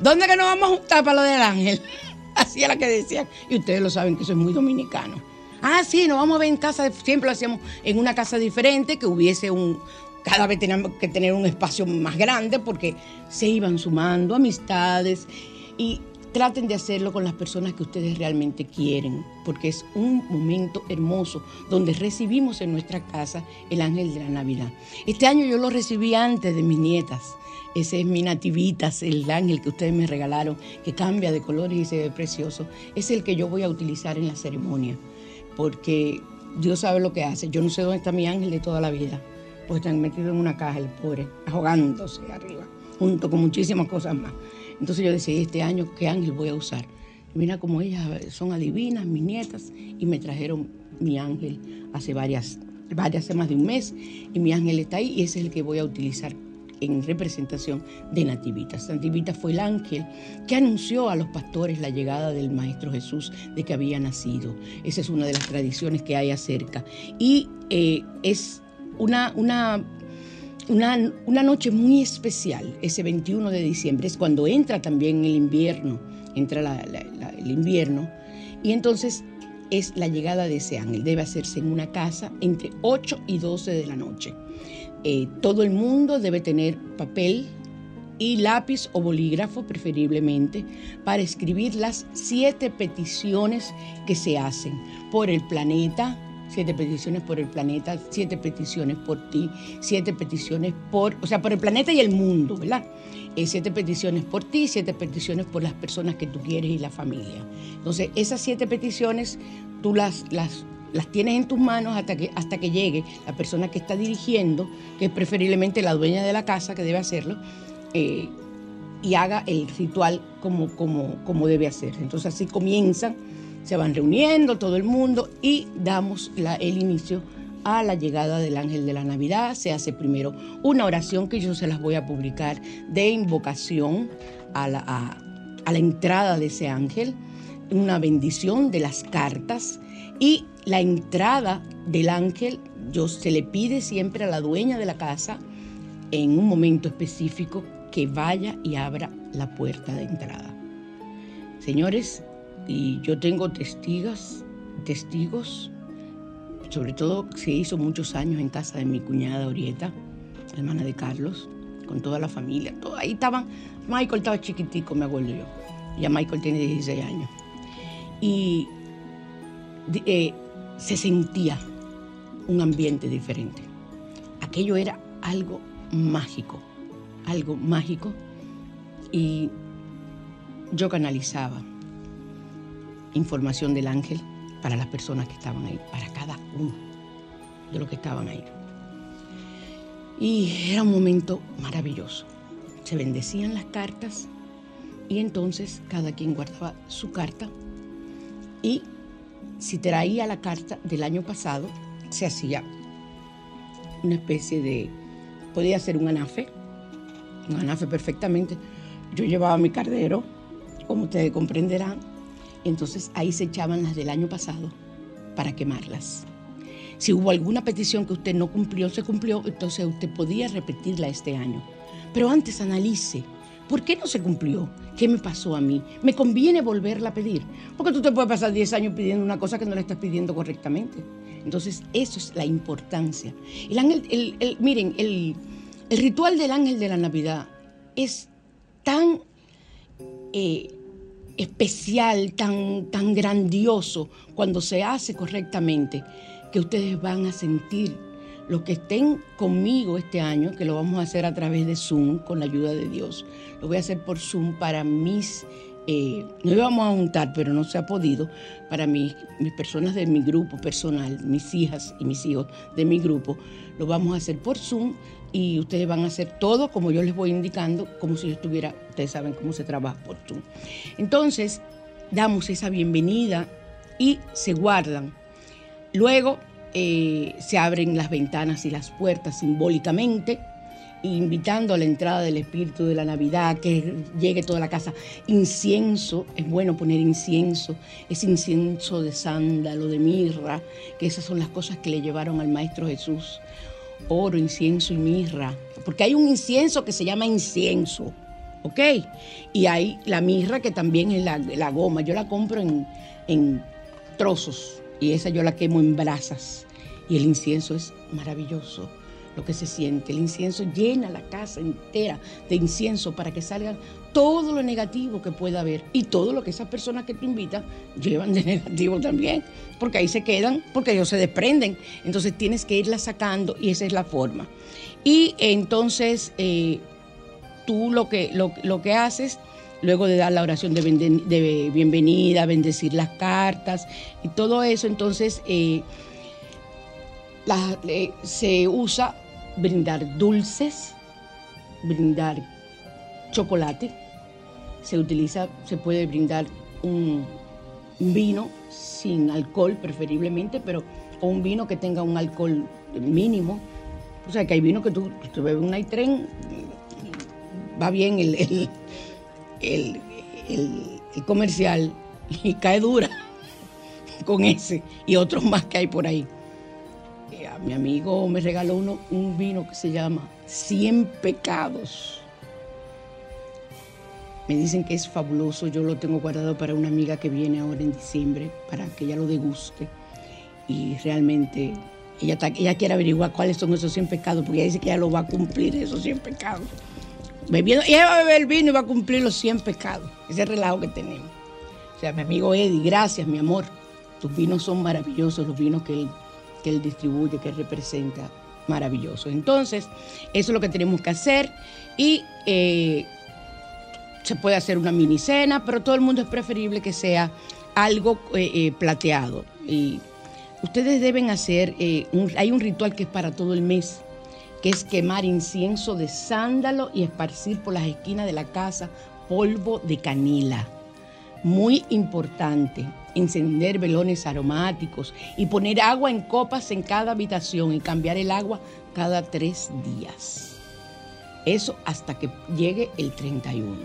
¿Dónde que nos vamos a juntar para lo del ángel? Así era que decían. Y ustedes lo saben que eso es muy dominicano. Ah, sí, nos vamos a ver en casa, siempre lo hacíamos en una casa diferente, que hubiese un, cada vez teníamos que tener un espacio más grande porque se iban sumando amistades y traten de hacerlo con las personas que ustedes realmente quieren, porque es un momento hermoso donde recibimos en nuestra casa el ángel de la Navidad. Este año yo lo recibí antes de mis nietas. Ese es mi nativitas, el ángel que ustedes me regalaron, que cambia de colores y se ve precioso. Es el que yo voy a utilizar en la ceremonia, porque Dios sabe lo que hace. Yo no sé dónde está mi ángel de toda la vida, pues están metido en una caja, el pobre, ahogándose arriba, junto con muchísimas cosas más. Entonces yo decidí este año qué ángel voy a usar. mira como ellas son adivinas, mis nietas, y me trajeron mi ángel hace varias vaya hace más de un mes y mi ángel está ahí y ese es el que voy a utilizar en representación de Nativitas. Nativitas fue el ángel que anunció a los pastores la llegada del Maestro Jesús de que había nacido. Esa es una de las tradiciones que hay acerca. Y eh, es una, una, una, noche muy especial, ese 21 de diciembre, es cuando entra también el invierno, entra el invierno, y entonces es la llegada de ese ángel. Debe hacerse en una casa entre 8 y 12 de la noche. Eh, todo el mundo debe tener papel y lápiz o bolígrafo preferiblemente para escribir las siete peticiones que se hacen por el planeta, siete peticiones por el planeta, siete peticiones por ti, siete peticiones por, o sea, por el planeta y el mundo, ¿verdad? Eh, siete peticiones por ti, siete peticiones por las personas que tú quieres y la familia. Entonces, esas siete peticiones tú las, las las tienes en tus manos hasta que, hasta que llegue la persona que está dirigiendo, que es preferiblemente la dueña de la casa que debe hacerlo, eh, y haga el ritual como, como, como debe hacer. Entonces así comienzan, se van reuniendo todo el mundo y damos el inicio a la llegada del ángel de la Navidad. Se hace primero una oración que yo se las voy a publicar de invocación a la, a la entrada de ese ángel, una bendición de las cartas y la entrada del ángel, yo, se le pide siempre a la dueña de la casa, en un momento específico, que vaya y abra la puerta de entrada. Señores, y yo tengo testigos, testigos, sobre todo se hizo muchos años en casa de mi cuñada Orieta, hermana de Carlos, con toda la familia. Ahí estaban, Michael estaba chiquitico, me acuerdo yo. Ya Michael tiene 16 años. Y eh, se sentía un ambiente diferente. Aquello era algo mágico, algo mágico y yo canalizaba información del ángel para las personas que estaban ahí, para cada uno de los que estaban ahí. Y era un momento maravilloso. Se bendecían las cartas y entonces cada quien guardaba su carta y si traía la carta del año pasado, se hacía una especie de, podía ser un anafe, un anafe perfectamente. Yo llevaba mi cardero, como ustedes comprenderán, entonces ahí se echaban las del año pasado para quemarlas. Si hubo alguna petición que usted no cumplió, se cumplió, entonces usted podía repetirla este año. Pero antes analice ¿Por qué no se cumplió? ¿Qué me pasó a mí? ¿Me conviene volverla a pedir? Porque tú te puedes pasar 10 años pidiendo una cosa que no la estás pidiendo correctamente. Entonces, eso es la importancia. El ángel, el, miren, el, ritual del ángel de la Navidad es tan eh, especial, tan, tan grandioso cuando se hace correctamente, que ustedes van a sentir los que estén conmigo este año, que lo vamos a hacer a través de Zoom con la ayuda de Dios, lo voy a hacer por Zoom para mis, eh, no íbamos a juntar, pero no se ha podido, para mis, mis personas de mi grupo personal, mis hijas y mis hijos de mi grupo, lo vamos a hacer por Zoom y ustedes van a hacer todo como yo les voy indicando, como si yo estuviera, ustedes saben cómo se trabaja por Zoom. Entonces, damos esa bienvenida y se guardan. Luego eh, se abren las ventanas y las puertas simbólicamente, invitando a la entrada del espíritu de la Navidad, que llegue toda la casa. Incienso, es bueno poner incienso, es incienso de sándalo, de mirra, que esas son las cosas que le llevaron al Maestro Jesús. Oro, incienso y mirra, porque hay un incienso que se llama incienso, ¿ok? Y hay la mirra que también es la, goma, yo la compro en, en trozos y esa yo la quemo en brasas. Y el incienso es maravilloso lo que se siente. El incienso llena la casa entera de incienso para que salga todo lo negativo que pueda haber y todo lo que esas personas que tú invitas llevan de negativo también, porque ahí se quedan, porque ellos se desprenden. Entonces tienes que irla sacando y esa es la forma. Y entonces eh, tú lo que, lo que haces luego de dar la oración de, bienvenida, bendecir las cartas y todo eso, entonces eh, se usa brindar dulces, brindar chocolate, se utiliza, se puede brindar un vino sin alcohol preferiblemente, pero o un vino que tenga un alcohol mínimo. O sea, que hay vino que tú, tú bebes un tren, va bien el, el, el comercial y cae dura con ese y otros más que hay por ahí. Eh, a mi amigo me regaló uno, un vino que se llama 100 pecados. Me dicen que es fabuloso, yo lo tengo guardado para una amiga que viene ahora en diciembre, para que ella lo deguste. Y realmente ella, ella quiere averiguar cuáles son esos 100 pecados, porque ella dice que ella lo va a cumplir, esos 100 pecados. Bebiendo, ella va a beber vino y va a cumplir los 100 pecados. Ese relajo que tenemos. O sea, mi amigo Eddie, gracias, mi amor. Tus vinos son maravillosos, los vinos que él, que distribuye, que él representa, maravillosos. Entonces, eso es lo que tenemos que hacer y eh, se puede hacer una mini cena, pero todo el mundo es preferible que sea algo eh, eh, plateado. Y ustedes deben hacer, hay un ritual que es para todo el mes, que es quemar incienso de sándalo y esparcir por las esquinas de la casa polvo de canela. Muy importante, encender velones aromáticos y poner agua en copas en cada habitación y cambiar el agua cada tres días. Eso hasta que llegue el 31.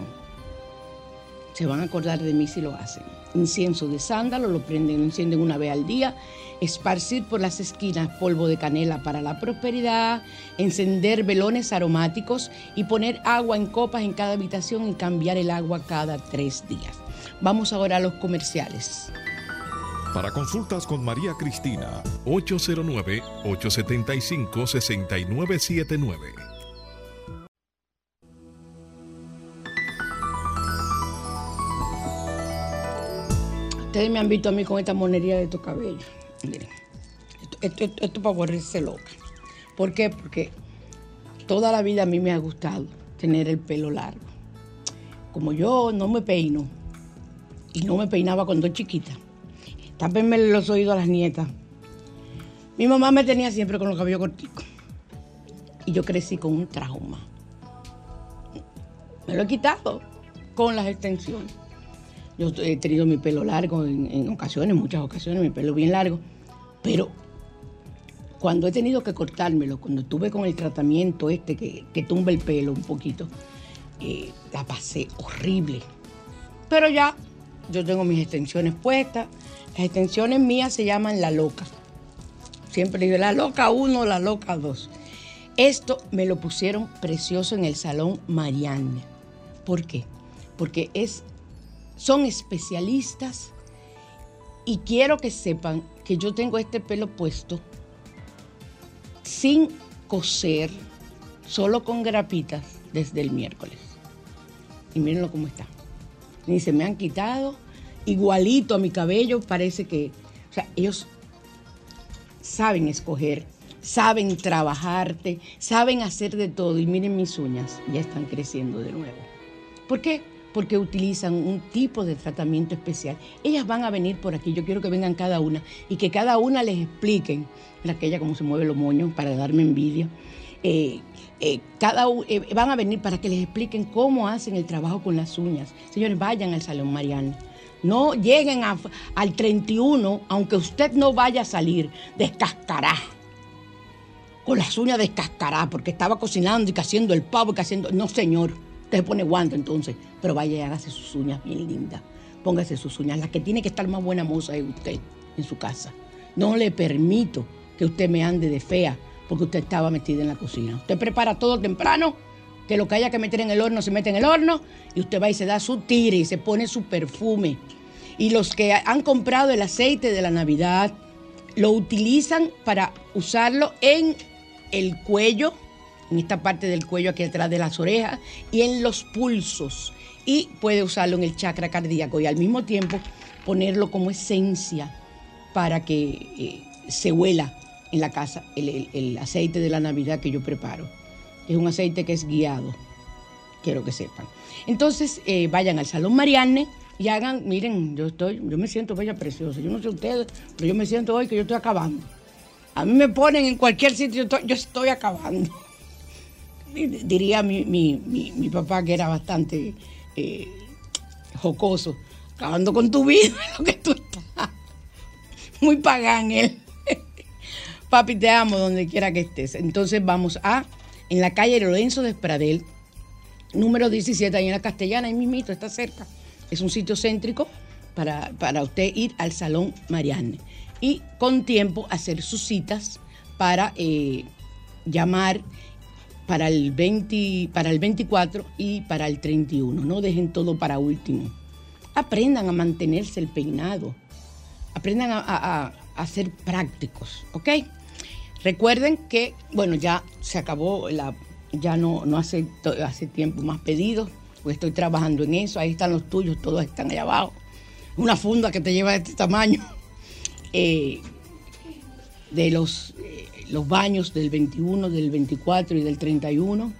Se van a acordar de mí si lo hacen. Incienso de sándalo, lo prenden, lo encienden una vez al día. Esparcir por las esquinas polvo de canela para la prosperidad. Encender velones aromáticos y poner agua en copas en cada habitación y cambiar el agua cada tres días. Vamos ahora a los comerciales.
Para consultas con María Cristina, 809-875-6979.
Ustedes me han visto a mí con esta monería de estos cabellos. Miren, esto, para volverse loca. ¿Por qué? Porque toda la vida a mí me ha gustado tener el pelo largo. Como yo no me peino y no me peinaba cuando chiquita, tápenme los oídos a las nietas. Mi mamá me tenía siempre con los cabellos corticos. Y yo crecí con un trauma. Me lo he quitado con las extensiones. Yo he tenido mi pelo largo en ocasiones, muchas ocasiones, mi pelo bien largo. Pero cuando he tenido que cortármelo, cuando estuve con el tratamiento este que, tumba el pelo un poquito, eh, la pasé horrible. Pero ya yo tengo mis extensiones puestas. Las extensiones mías se llaman La Loca. Siempre digo La Loca 1, La Loca 2. Esto me lo pusieron precioso en el salón Marianne. ¿Por qué? Porque es, son especialistas y quiero que sepan que yo tengo este pelo puesto sin coser, solo con grapitas desde el miércoles. Y mírenlo cómo está. Ni se me han quitado, igualito a mi cabello, parece que, o sea, ellos saben escoger, saben trabajarte, saben hacer de todo. Y miren mis uñas, ya están creciendo de nuevo. ¿Por qué? Porque utilizan un tipo de tratamiento especial. Ellas van a venir por aquí, yo quiero que vengan cada una y que cada una les expliquen, la aquella como se mueve los moños para darme envidia. Eh, eh, cada, eh, van a venir para que les expliquen cómo hacen el trabajo con las uñas. Señores, vayan al Salón Mariano. No lleguen al 31, aunque usted no vaya a salir, descascará. Con las uñas descascará, porque estaba cocinando y que haciendo el pavo y que haciendo. No, señor. Usted se pone guante entonces, pero vaya y hágase sus uñas bien lindas. Póngase sus uñas. La que tiene que estar más buena moza es usted en su casa. No le permito que usted me ande de fea porque usted estaba metida en la cocina. Usted prepara todo temprano, que lo que haya que meter en el horno se mete en el horno y usted va y se da su tire y se pone su perfume. Y los que han comprado el aceite de la Navidad lo utilizan para usarlo en el cuello, en esta parte del cuello aquí atrás de las orejas y en los pulsos. Y puede usarlo en el chakra cardíaco y al mismo tiempo ponerlo como esencia para que eh, se huela en la casa el, aceite de la Navidad que yo preparo. Es un aceite que es guiado, quiero que sepan. Entonces, eh, vayan al Salón Marianne y hagan, miren, yo estoy, yo me siento bella preciosa. Yo no sé ustedes, pero yo me siento hoy que yo estoy acabando. A mí me ponen en cualquier sitio, yo estoy, yo estoy acabando. Diría mi, mi- mi- papá que era bastante eh, jocoso, acabando con tu vida, lo que tú estás. Muy pagán él. Papi, te amo donde quiera que estés. Entonces vamos a, en la calle Lorenzo de Espradel, número 17, ahí en la Castellana, ahí mismito, está cerca. Es un sitio céntrico para, para usted ir al Salón Marianne. Y con tiempo hacer sus citas para eh, llamar para el, 20, para el 24 y para el 31. No dejen todo para último. Aprendan a mantenerse el peinado. Aprendan a, a ser prácticos, ¿ok? Recuerden que, bueno, ya se acabó la, ya no, no hace, hace tiempo más pedidos, estoy trabajando en eso, ahí están los tuyos, todos están allá abajo. Una funda que te lleva de este tamaño. Eh, de los, eh, los baños del 21, del 24 y del 31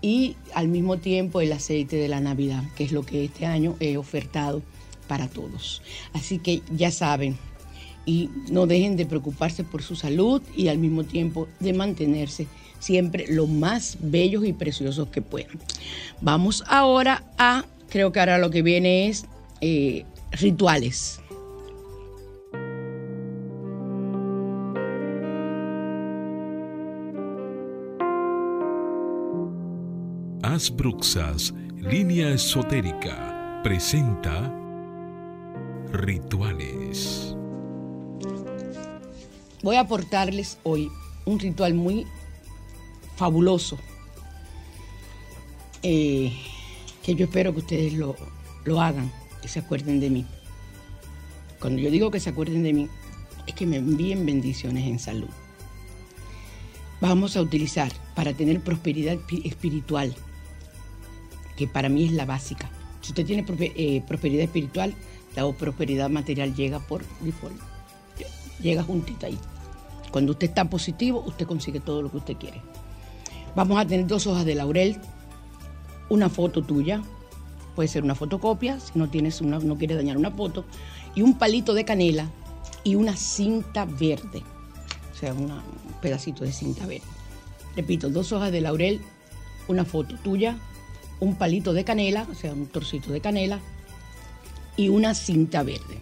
y al mismo tiempo el aceite de la Navidad, que es lo que este año he ofertado para todos. Así que ya saben, y no dejen de preocuparse por su salud y al mismo tiempo de mantenerse siempre lo más bellos y preciosos que puedan. Vamos ahora a, creo que ahora lo que viene es eh, rituales.
Asbruxas, línea esotérica, presenta rituales
voy a aportarles hoy un ritual muy fabuloso eh, que yo espero que ustedes lo, lo hagan, que se acuerden de mí. Cuando yo digo que se acuerden de mí, es que me envíen bendiciones en salud. Vamos a utilizar para tener prosperidad espiritual, que para mí es la básica. Si usted tiene eh, prosperidad espiritual, la prosperidad material llega por default llega juntita ahí. Cuando usted está positivo, usted consigue todo lo que usted quiere. Vamos a tener dos hojas de laurel, una foto tuya, puede ser una fotocopia, si no tienes una, no quieres dañar una foto, y un palito de canela y una cinta verde, o sea, un pedacito de cinta verde. Repito, dos hojas de laurel, una foto tuya, un palito de canela, o sea, un torcito de canela y una cinta verde.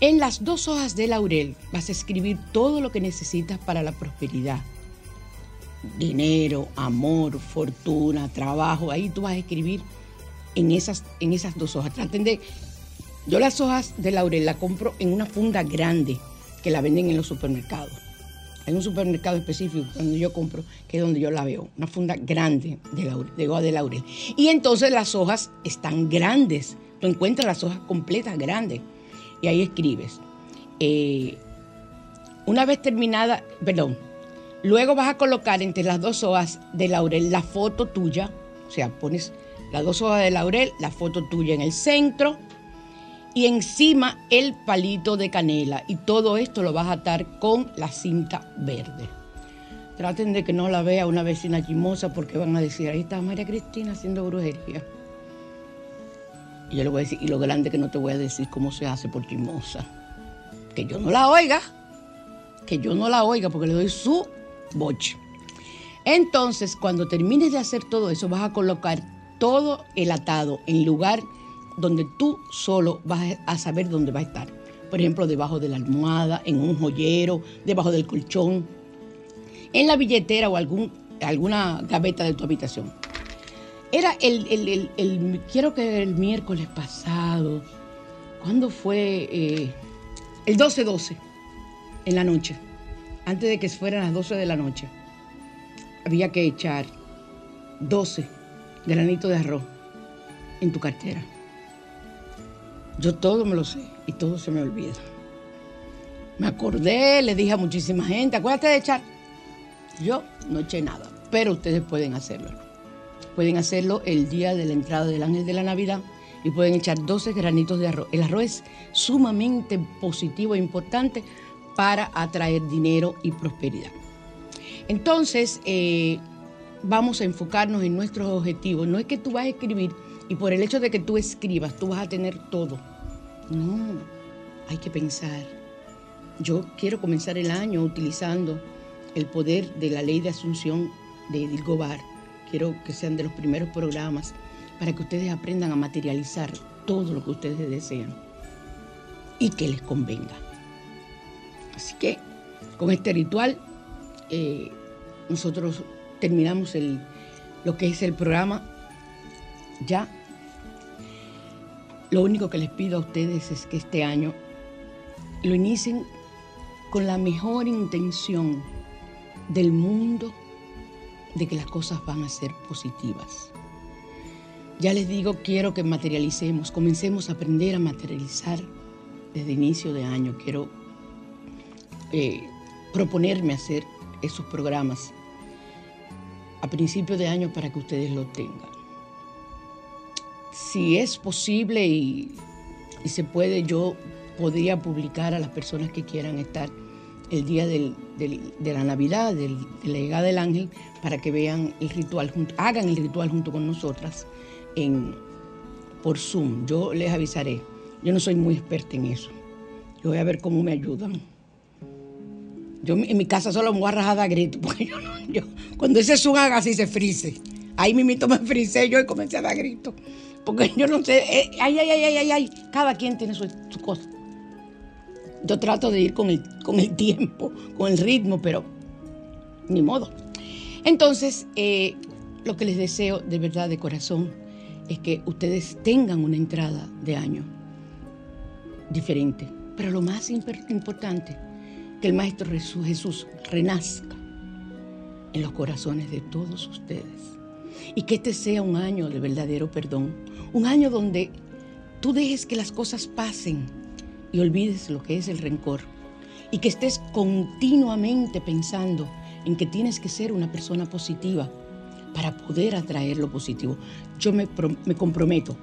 En las dos hojas de laurel vas a escribir todo lo que necesitas para la prosperidad. Dinero, amor, fortuna, trabajo. Ahí tú vas a escribir en esas, en esas dos hojas. Traten de... Yo las hojas de laurel las compro en una funda grande que la venden en los supermercados. Hay un supermercado específico donde yo compro, que es donde yo la veo. Una funda grande de, laurel, de de laurel. Y entonces las hojas están grandes. Tú encuentras las hojas completas grandes y ahí escribes. Eh, una vez terminada, perdón, luego vas a colocar entre las dos hojas de laurel la foto tuya, o sea, pones las dos hojas de laurel, la foto tuya en el centro y encima el palito de canela. Y todo esto lo vas a atar con la cinta verde. Traten de que no la vea una vecina chimosa porque van a decir, ahí está María Cristina haciendo brujería. Y yo le voy a decir, y lo grande que no te voy a decir cómo se hace por chismosa. Que yo no la oiga, que yo no la oiga porque le doy su boche. Entonces, cuando termines de hacer todo eso, vas a colocar todo el atado en lugar donde tú solo vas a saber dónde va a estar. Por ejemplo, debajo de la almohada, en un joyero, debajo del colchón, en la billetera o algún, alguna gaveta de tu habitación. Era el, el, quiero que el miércoles pasado, ¿cuándo fue? Eh, el 12-12, en la noche, antes de que fueran las 12 de la noche, había que echar 12 granitos de arroz en tu cartera. Yo todo me lo sé y todo se me olvida. Me acordé, le dije a muchísima gente, acuérdate de echar. Yo no eché nada, pero ustedes pueden hacerlo. Pueden hacerlo el día de la entrada del ángel de la Navidad y pueden echar 12 granitos de arroz. El arroz es sumamente positivo e importante para atraer dinero y prosperidad. Entonces, eh, vamos a enfocarnos en nuestros objetivos. No es que tú vas a escribir y por el hecho de que tú escribas, tú vas a tener todo. No, hay que pensar. Yo quiero comenzar el año utilizando el poder de la ley de asunción de Edil Gobar quiero que sean de los primeros programas para que ustedes aprendan a materializar todo lo que ustedes desean y que les convenga. Así que con este ritual eh, nosotros terminamos lo que es el programa ya. Lo único que les pido a ustedes es que este año lo inicien con la mejor intención del mundo de que las cosas van a ser positivas. Ya les digo, quiero que materialicemos, comencemos a aprender a materializar desde inicio de año. Quiero eh, proponerme hacer esos programas a principio de año para que ustedes lo tengan. Si es posible y, se puede, yo podría publicar a las personas que quieran estar el día de la Navidad, de la llegada del ángel, para que vean el ritual, hagan el ritual junto con nosotras por Zoom. Yo les avisaré. Yo no soy muy experta en eso. Yo voy a ver cómo me ayudan. Yo en mi casa solo me voy a rajar grito, porque yo, no, yo cuando ese Zoom haga así se frise. Ahí mismito me frisé yo comencé a dar grito. Porque yo no sé, eh, ay, ay, ay, ay, ay, cada quien tiene su, cosa. Yo trato de ir con el, con el tiempo, con el ritmo, pero ni modo. Entonces, eh, lo que les deseo de verdad, de corazón, es que ustedes tengan una entrada de año diferente. Pero lo más importante, que el Maestro Jesús renazca en los corazones de todos ustedes. Y que este sea un año de verdadero perdón. Un año donde tú dejes que las cosas pasen y olvides lo que es el rencor. Y que estés continuamente pensando en que tienes que ser una persona positiva para poder atraer lo positivo. Yo me, me comprometo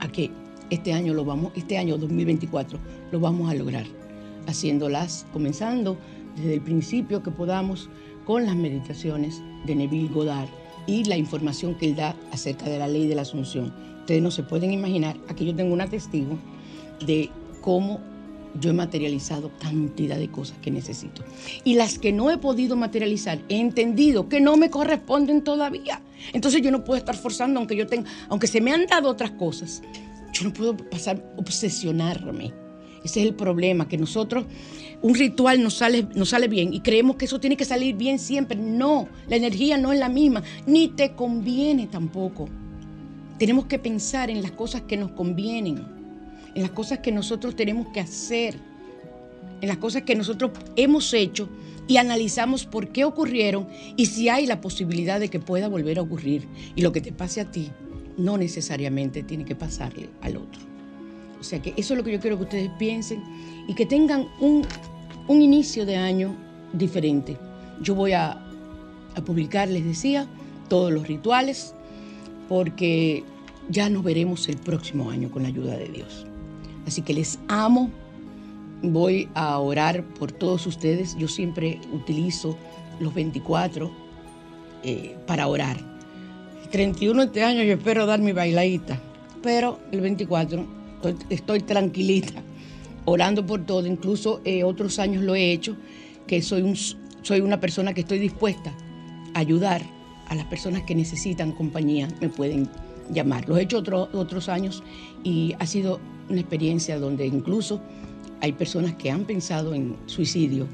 a que este año lo vamos, este año 2024 lo vamos a lograr, haciéndolas, comenzando desde el principio que podamos con las meditaciones de Neville Goddard y la información que él da acerca de la ley de la asunción. Ustedes no se pueden imaginar, aquí yo tengo una testigo de cómo yo he materializado cantidad de cosas que necesito. Y las que no he podido materializar, he entendido que no me corresponden todavía. Entonces yo no puedo estar forzando, aunque yo tenga, aunque se me han dado otras cosas, yo no puedo pasar obsesionarme. Ese es el problema, que nosotros, un ritual nos sale, nos sale bien y creemos que eso tiene que salir bien siempre. No, la energía no es la misma, ni te conviene tampoco. Tenemos que pensar en las cosas que nos convienen en las cosas que nosotros tenemos que hacer, en las cosas que nosotros hemos hecho y analizamos por qué ocurrieron y si hay la posibilidad de que pueda volver a ocurrir. Y lo que te pase a ti no necesariamente tiene que pasarle al otro. O sea que eso es lo que yo quiero que ustedes piensen y que tengan un, inicio de año diferente. Yo voy a, a publicar, les decía, todos los rituales porque ya nos veremos el próximo año con la ayuda de Dios. Así que les amo. Voy a orar por todos ustedes. Yo siempre utilizo los 24 eh, para orar. El 31 de este año yo espero dar mi bailadita, pero el 24 estoy, tranquilita, orando por todo. Incluso eh, otros años lo he hecho, que soy, un, soy una persona que estoy dispuesta a ayudar a las personas que necesitan compañía, me pueden llamar. Lo he hecho otros años y ha sido una experiencia donde incluso hay personas que han pensado en suicidio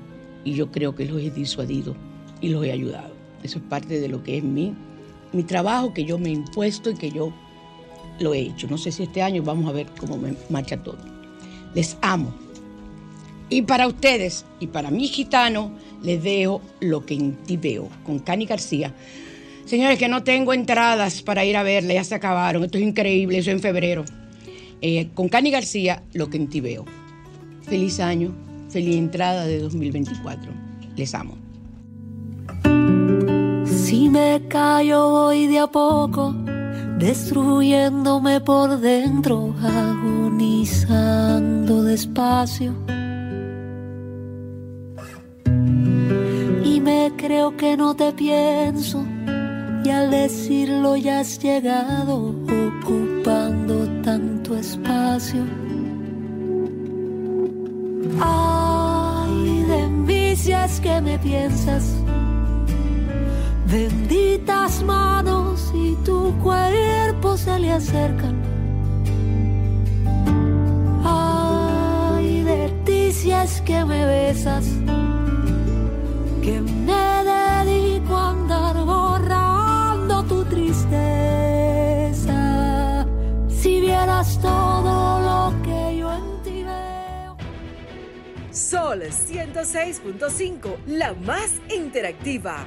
y yo creo que los he disuadido y los he ayudado. Eso es parte de lo que es mi, mi trabajo que yo me he impuesto y que yo lo he hecho. No sé si este año vamos a ver cómo me marcha todo. Les amo. Y para ustedes y para mi gitano, les dejo lo que en ti veo con Cani García. Señores, que no tengo entradas para ir a verla, ya se acabaron. Esto es increíble, eso en febrero. Eh, con Cani García, lo que en ti veo. Feliz año, feliz entrada de 2024. Les amo.
Si me callo hoy de a poco, destruyéndome por dentro, agonizando despacio. Y me creo que no te pienso, y al decirlo ya has llegado ocupando tanto espacio. Ay de mí que me piensas, benditas manos y tu cuerpo se le acercan. Ay de ti si es que me besas que me dedico a andar borrando tu tristeza. Si vieras todo lo que yo en ti veo.
Sol 106.5, la más interactiva.